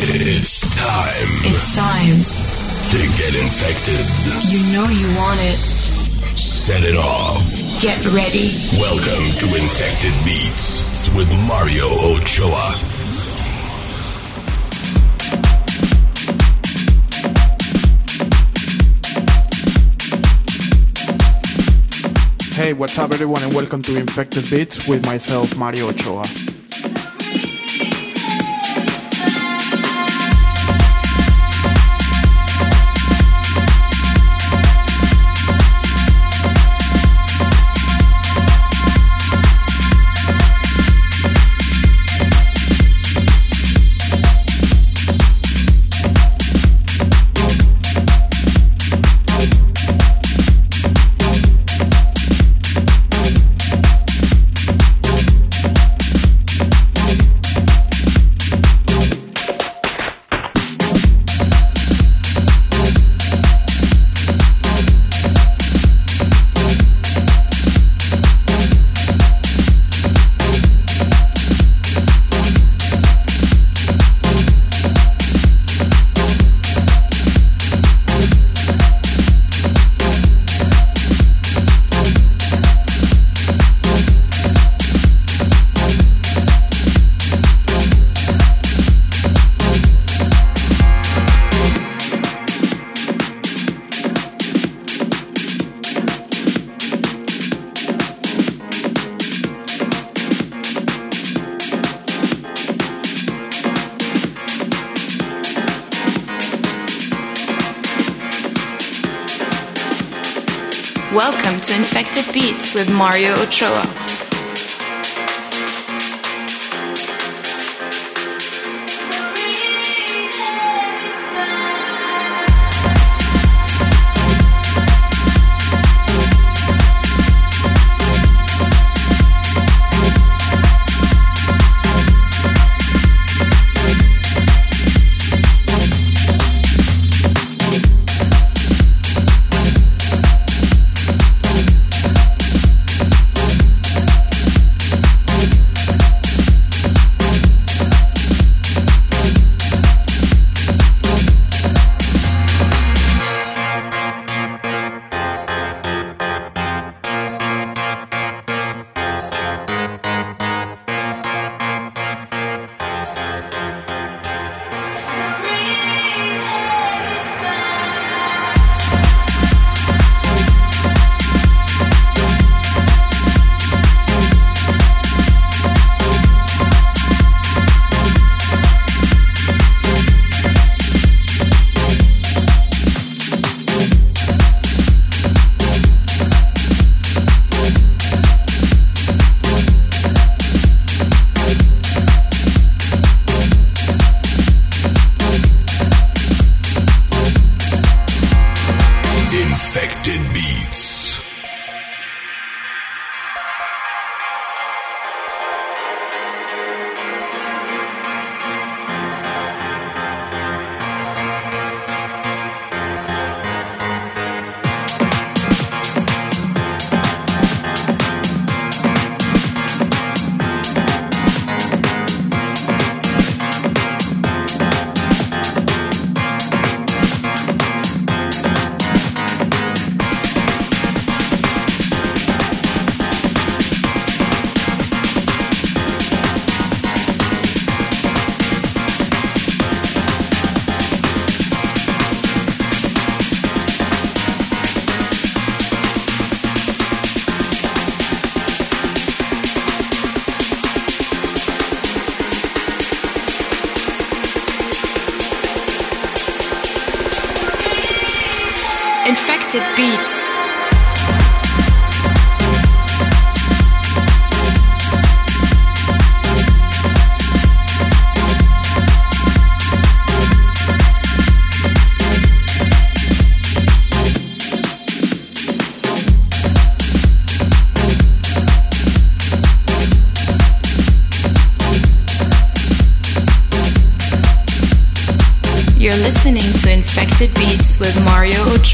It's time It's time. to get infected. You know you want it. Set it off. Get ready. Welcome to Infected Beats with Mario Ochoa. Hey, what's up, everyone, and welcome to Infected Beats with myself, Mario Ochoa. Welcome to Infected Beats with Mario Ochoa.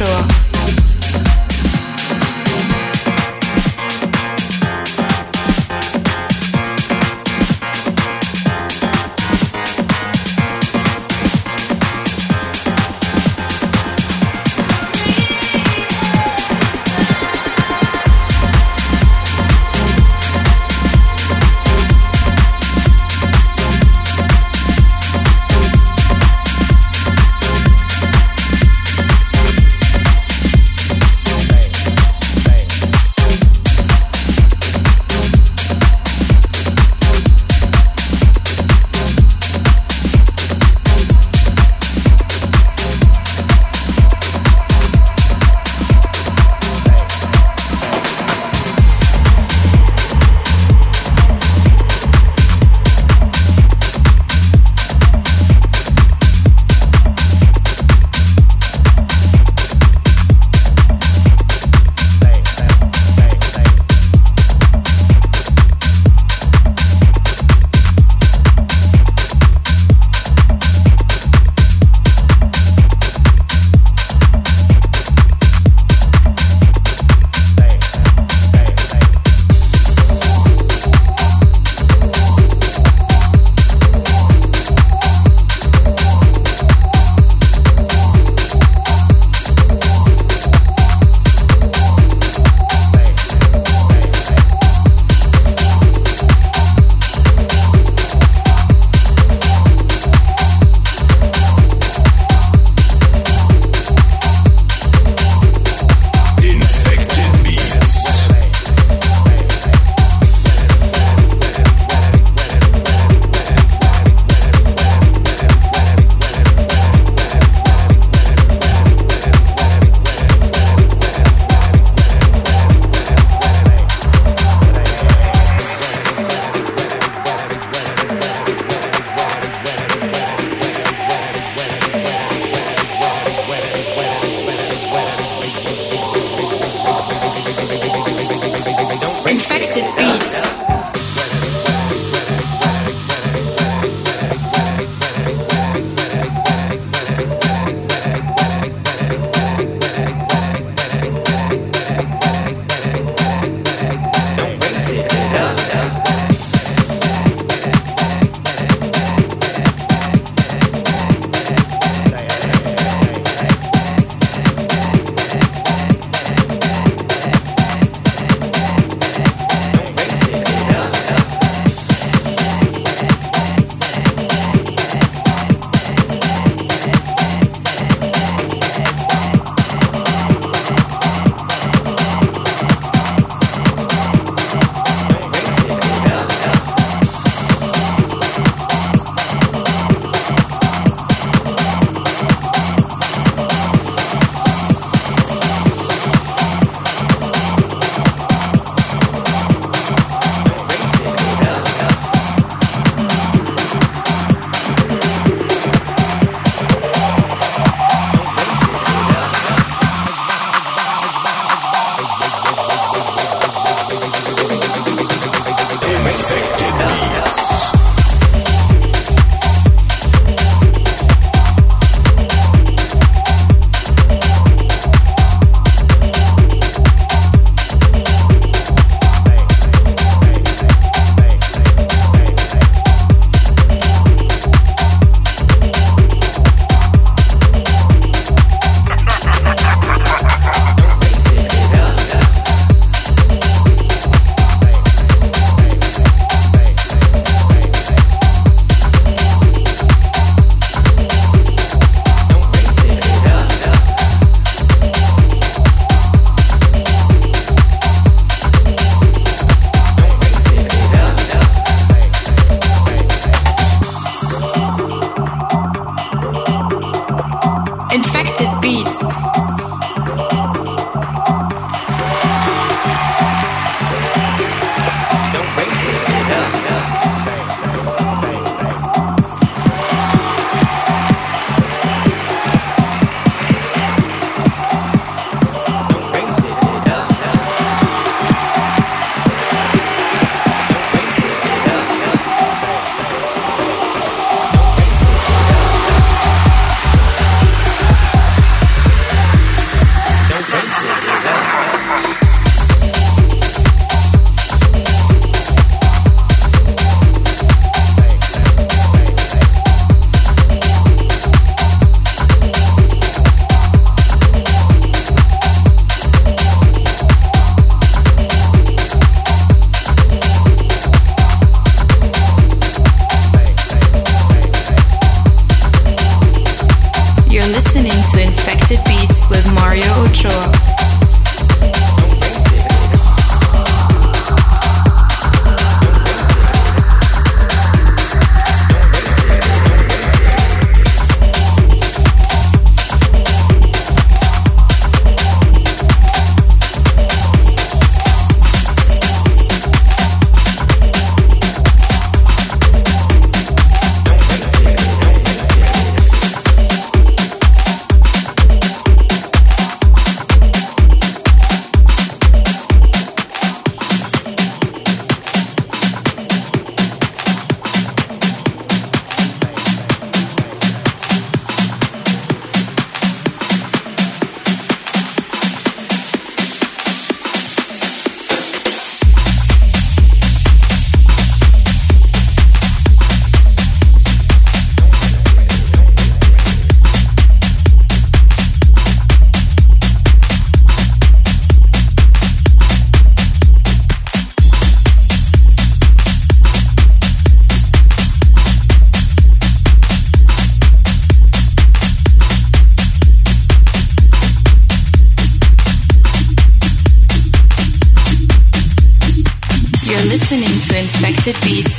Mario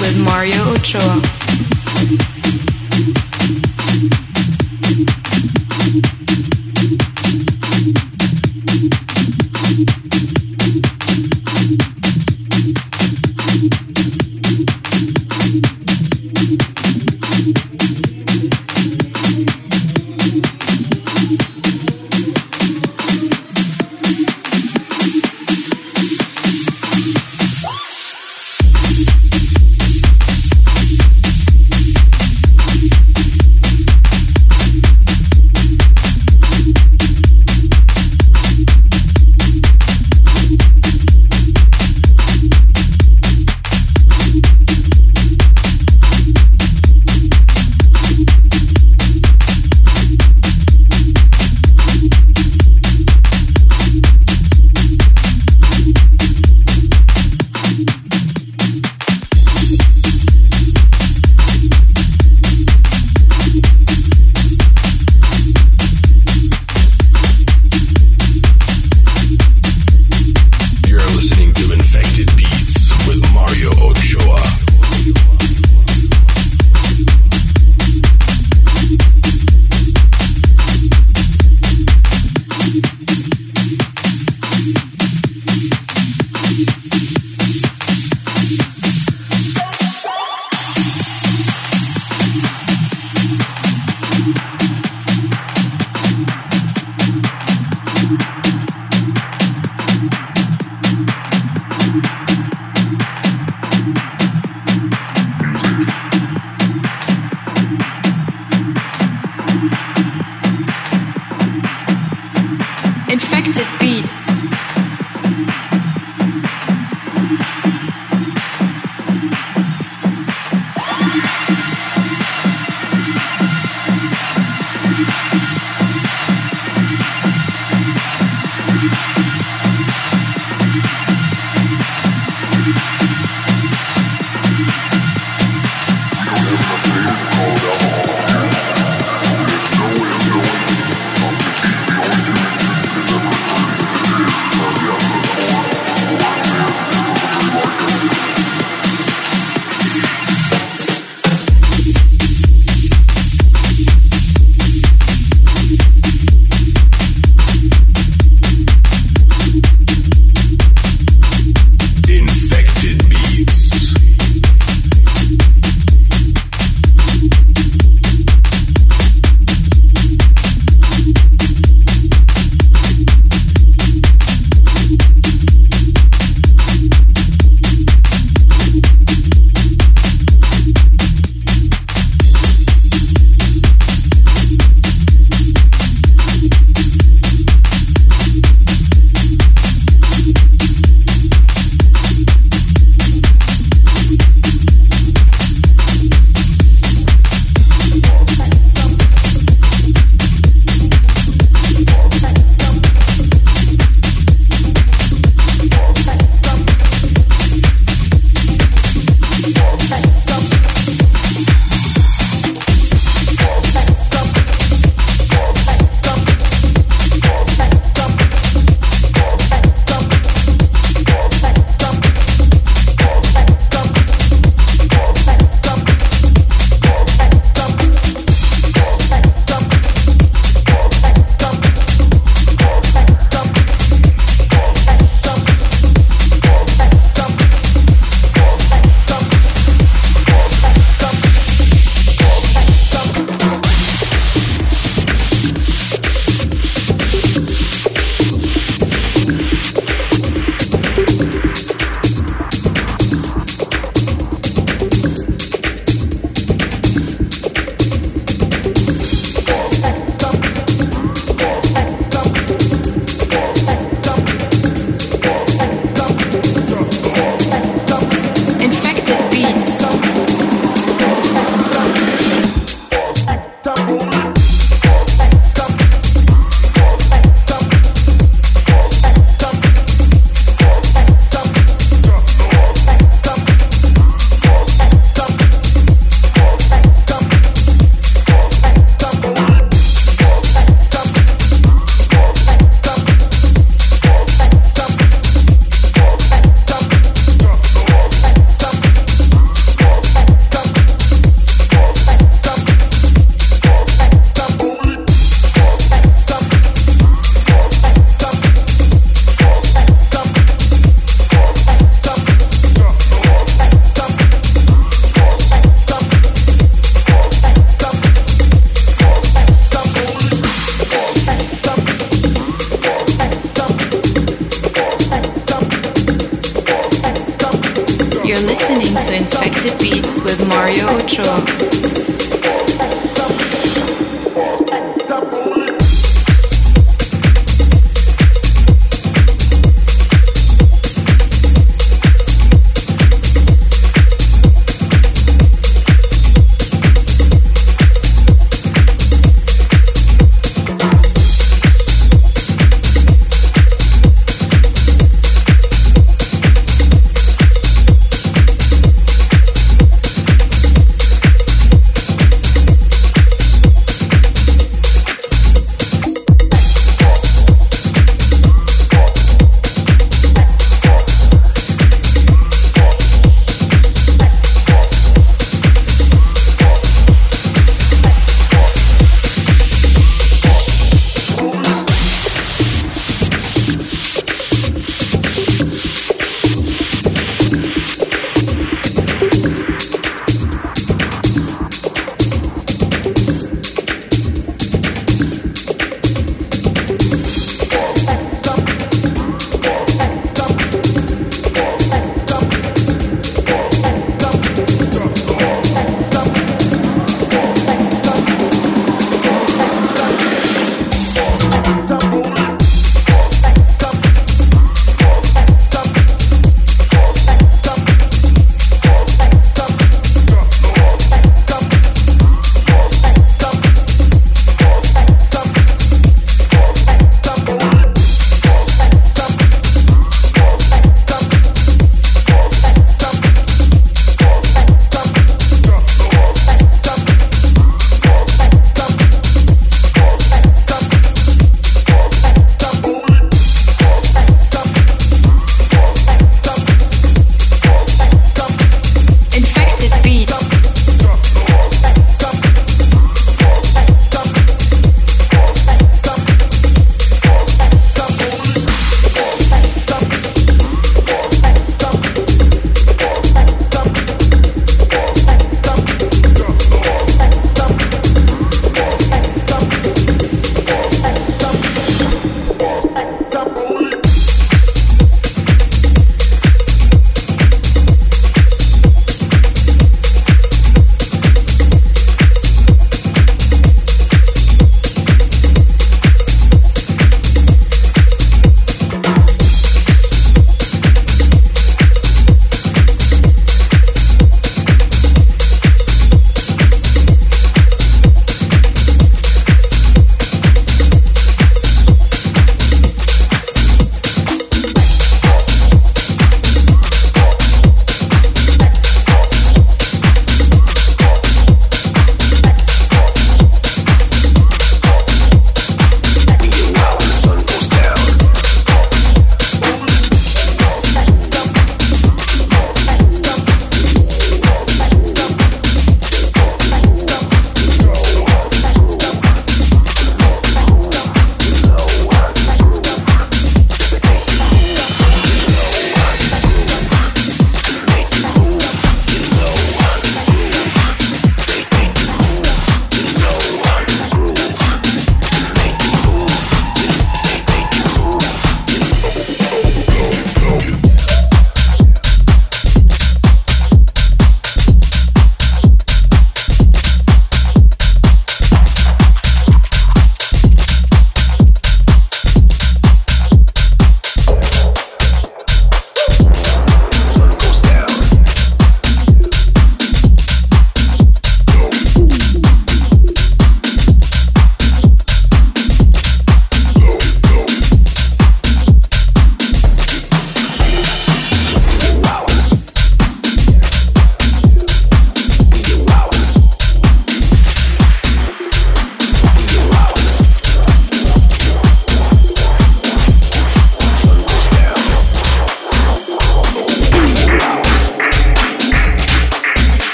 with Mario Ochoa.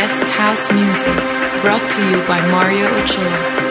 best house music brought to you by Mario Ochoa.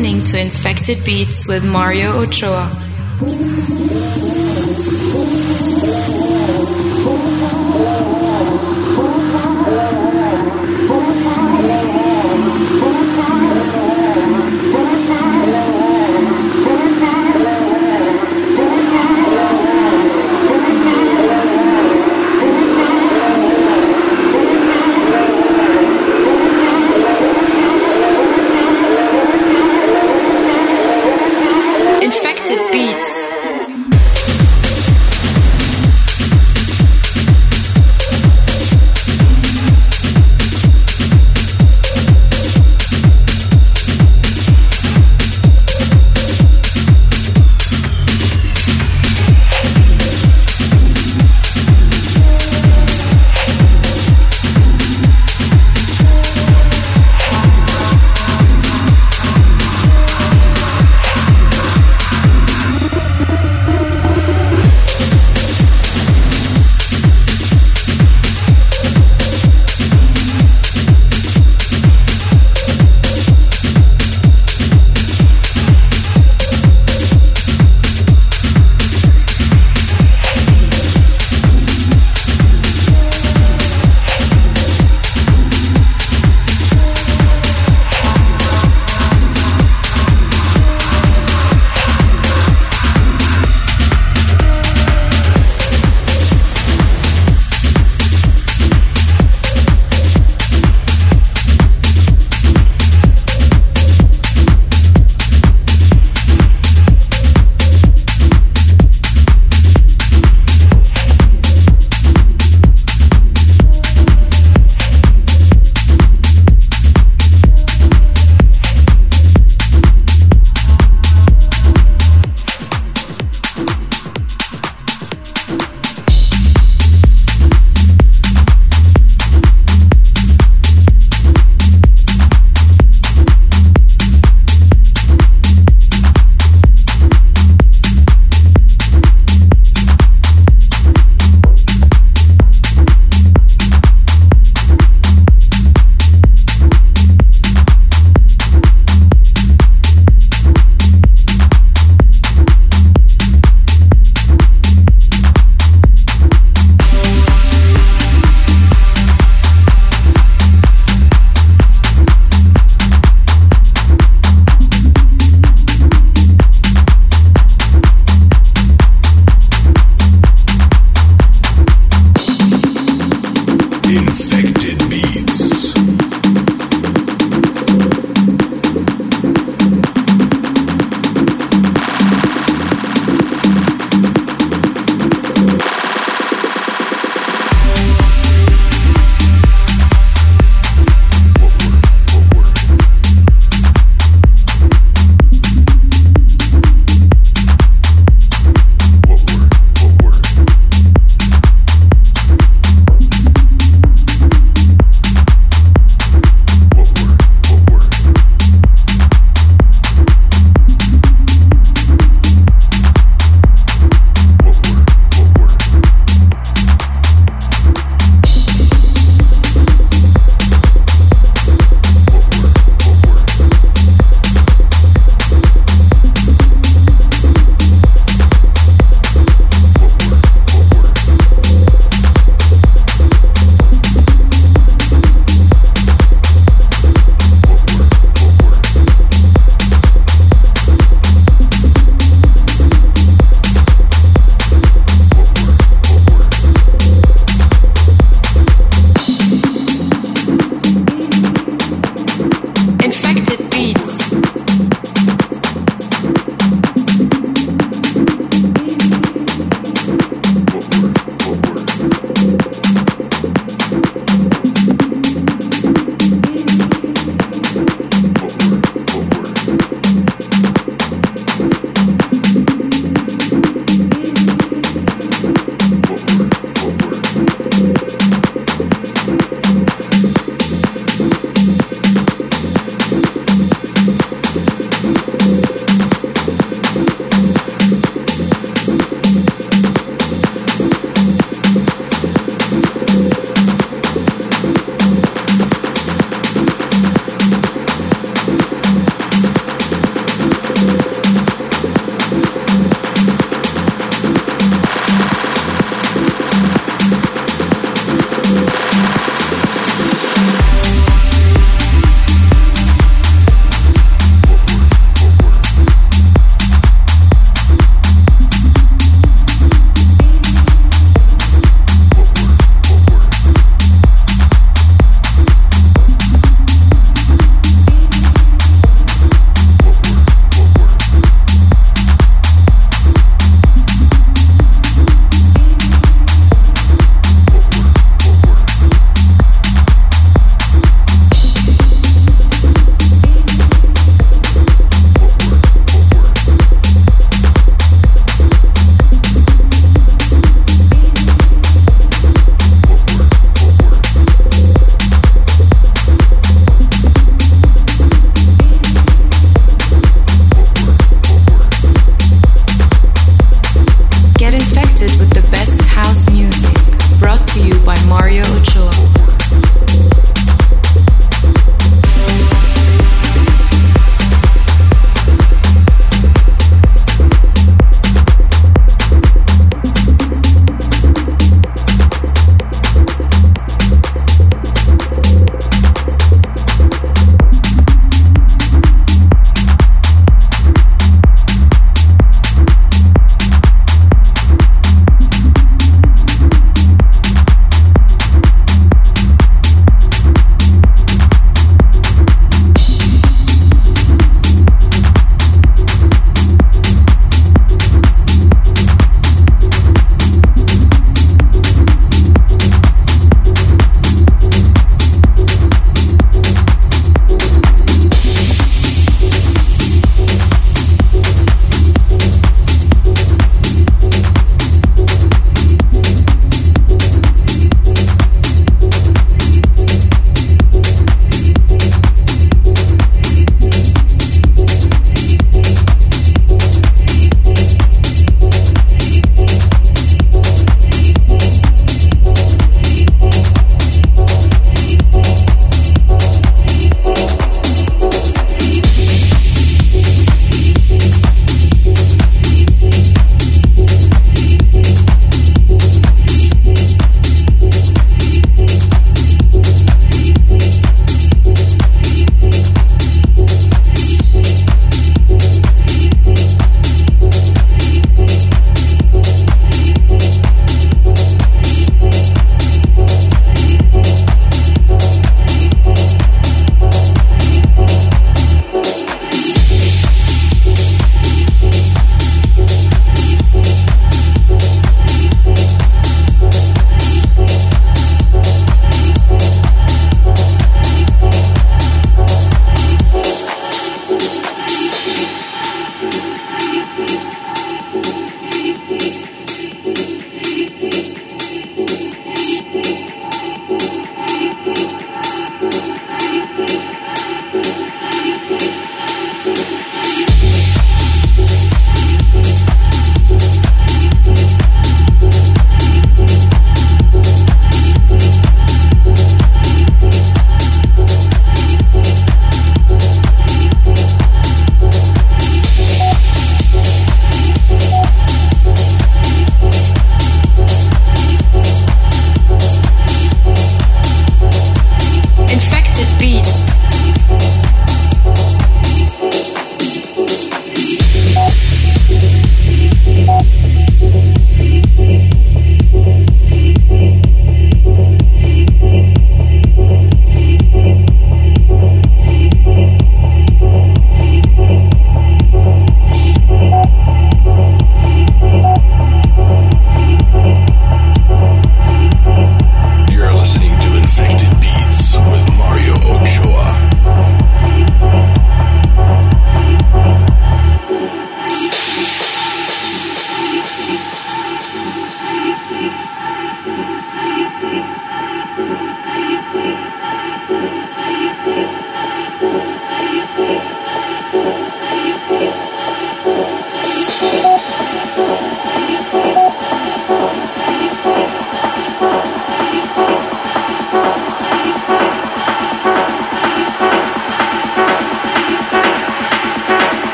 Listening to Infected Beats with Mario Ochoa. protected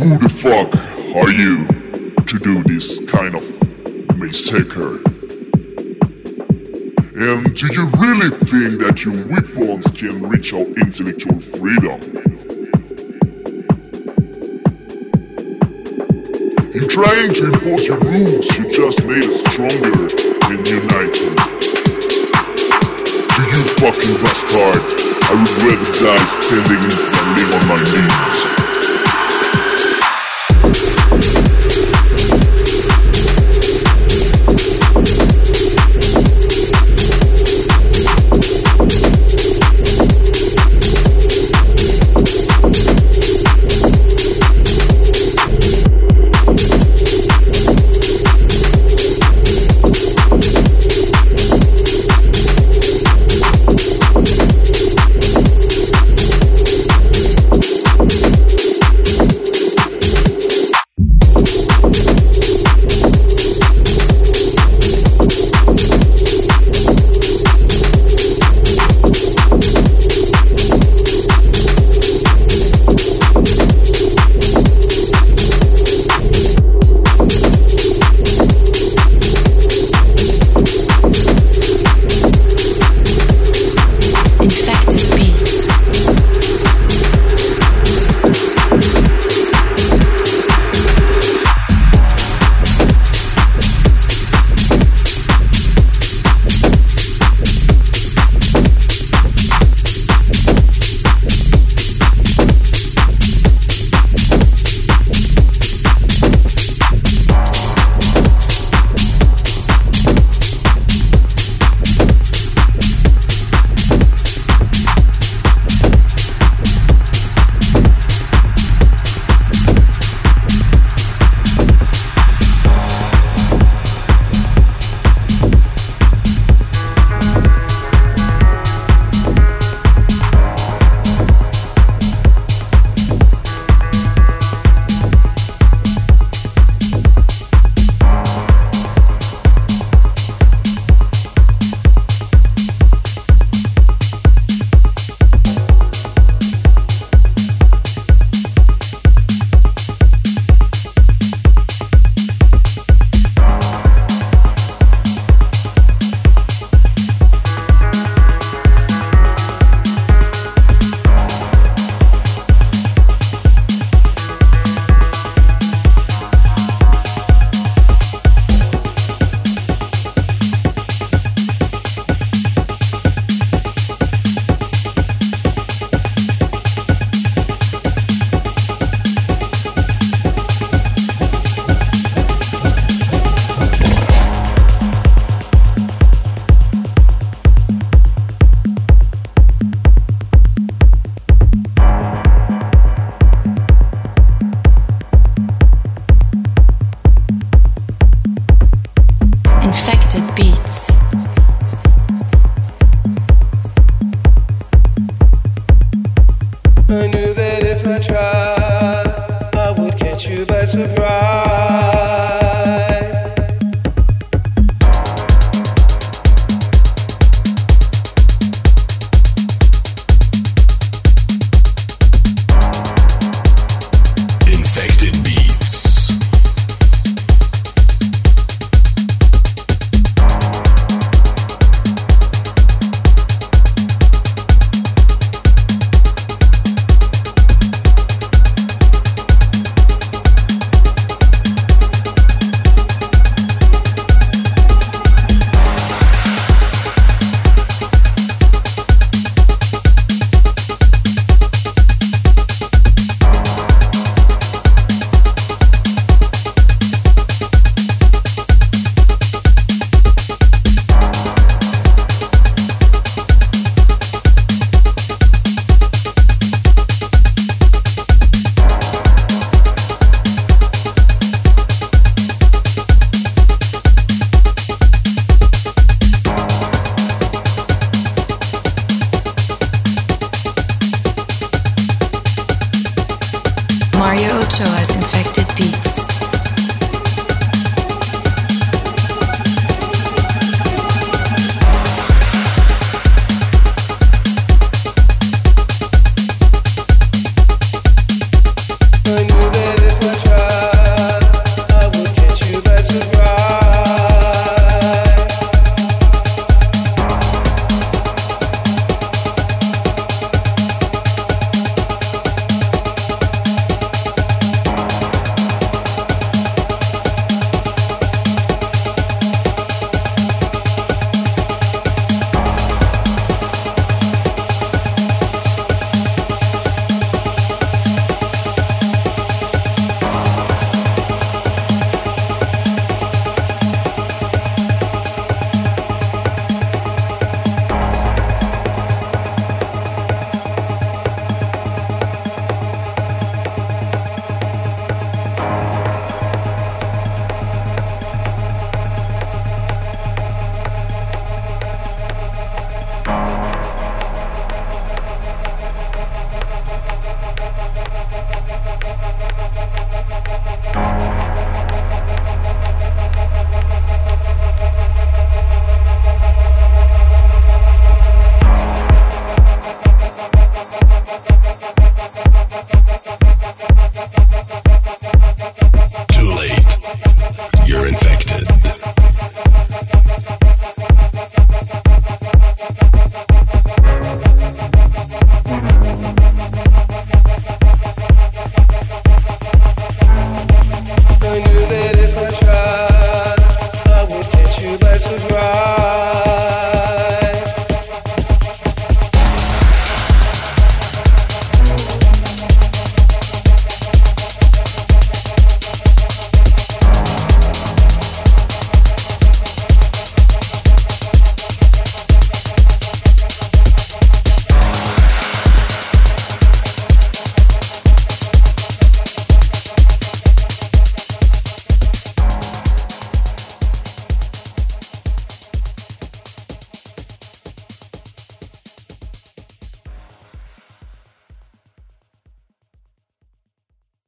Who the fuck are you to do this kind of massacre? And do you really think that your weapons can reach our intellectual freedom? In trying to impose your rules, you just made us stronger and united. Do you fucking bastard? I would rather die standing and live on my knees.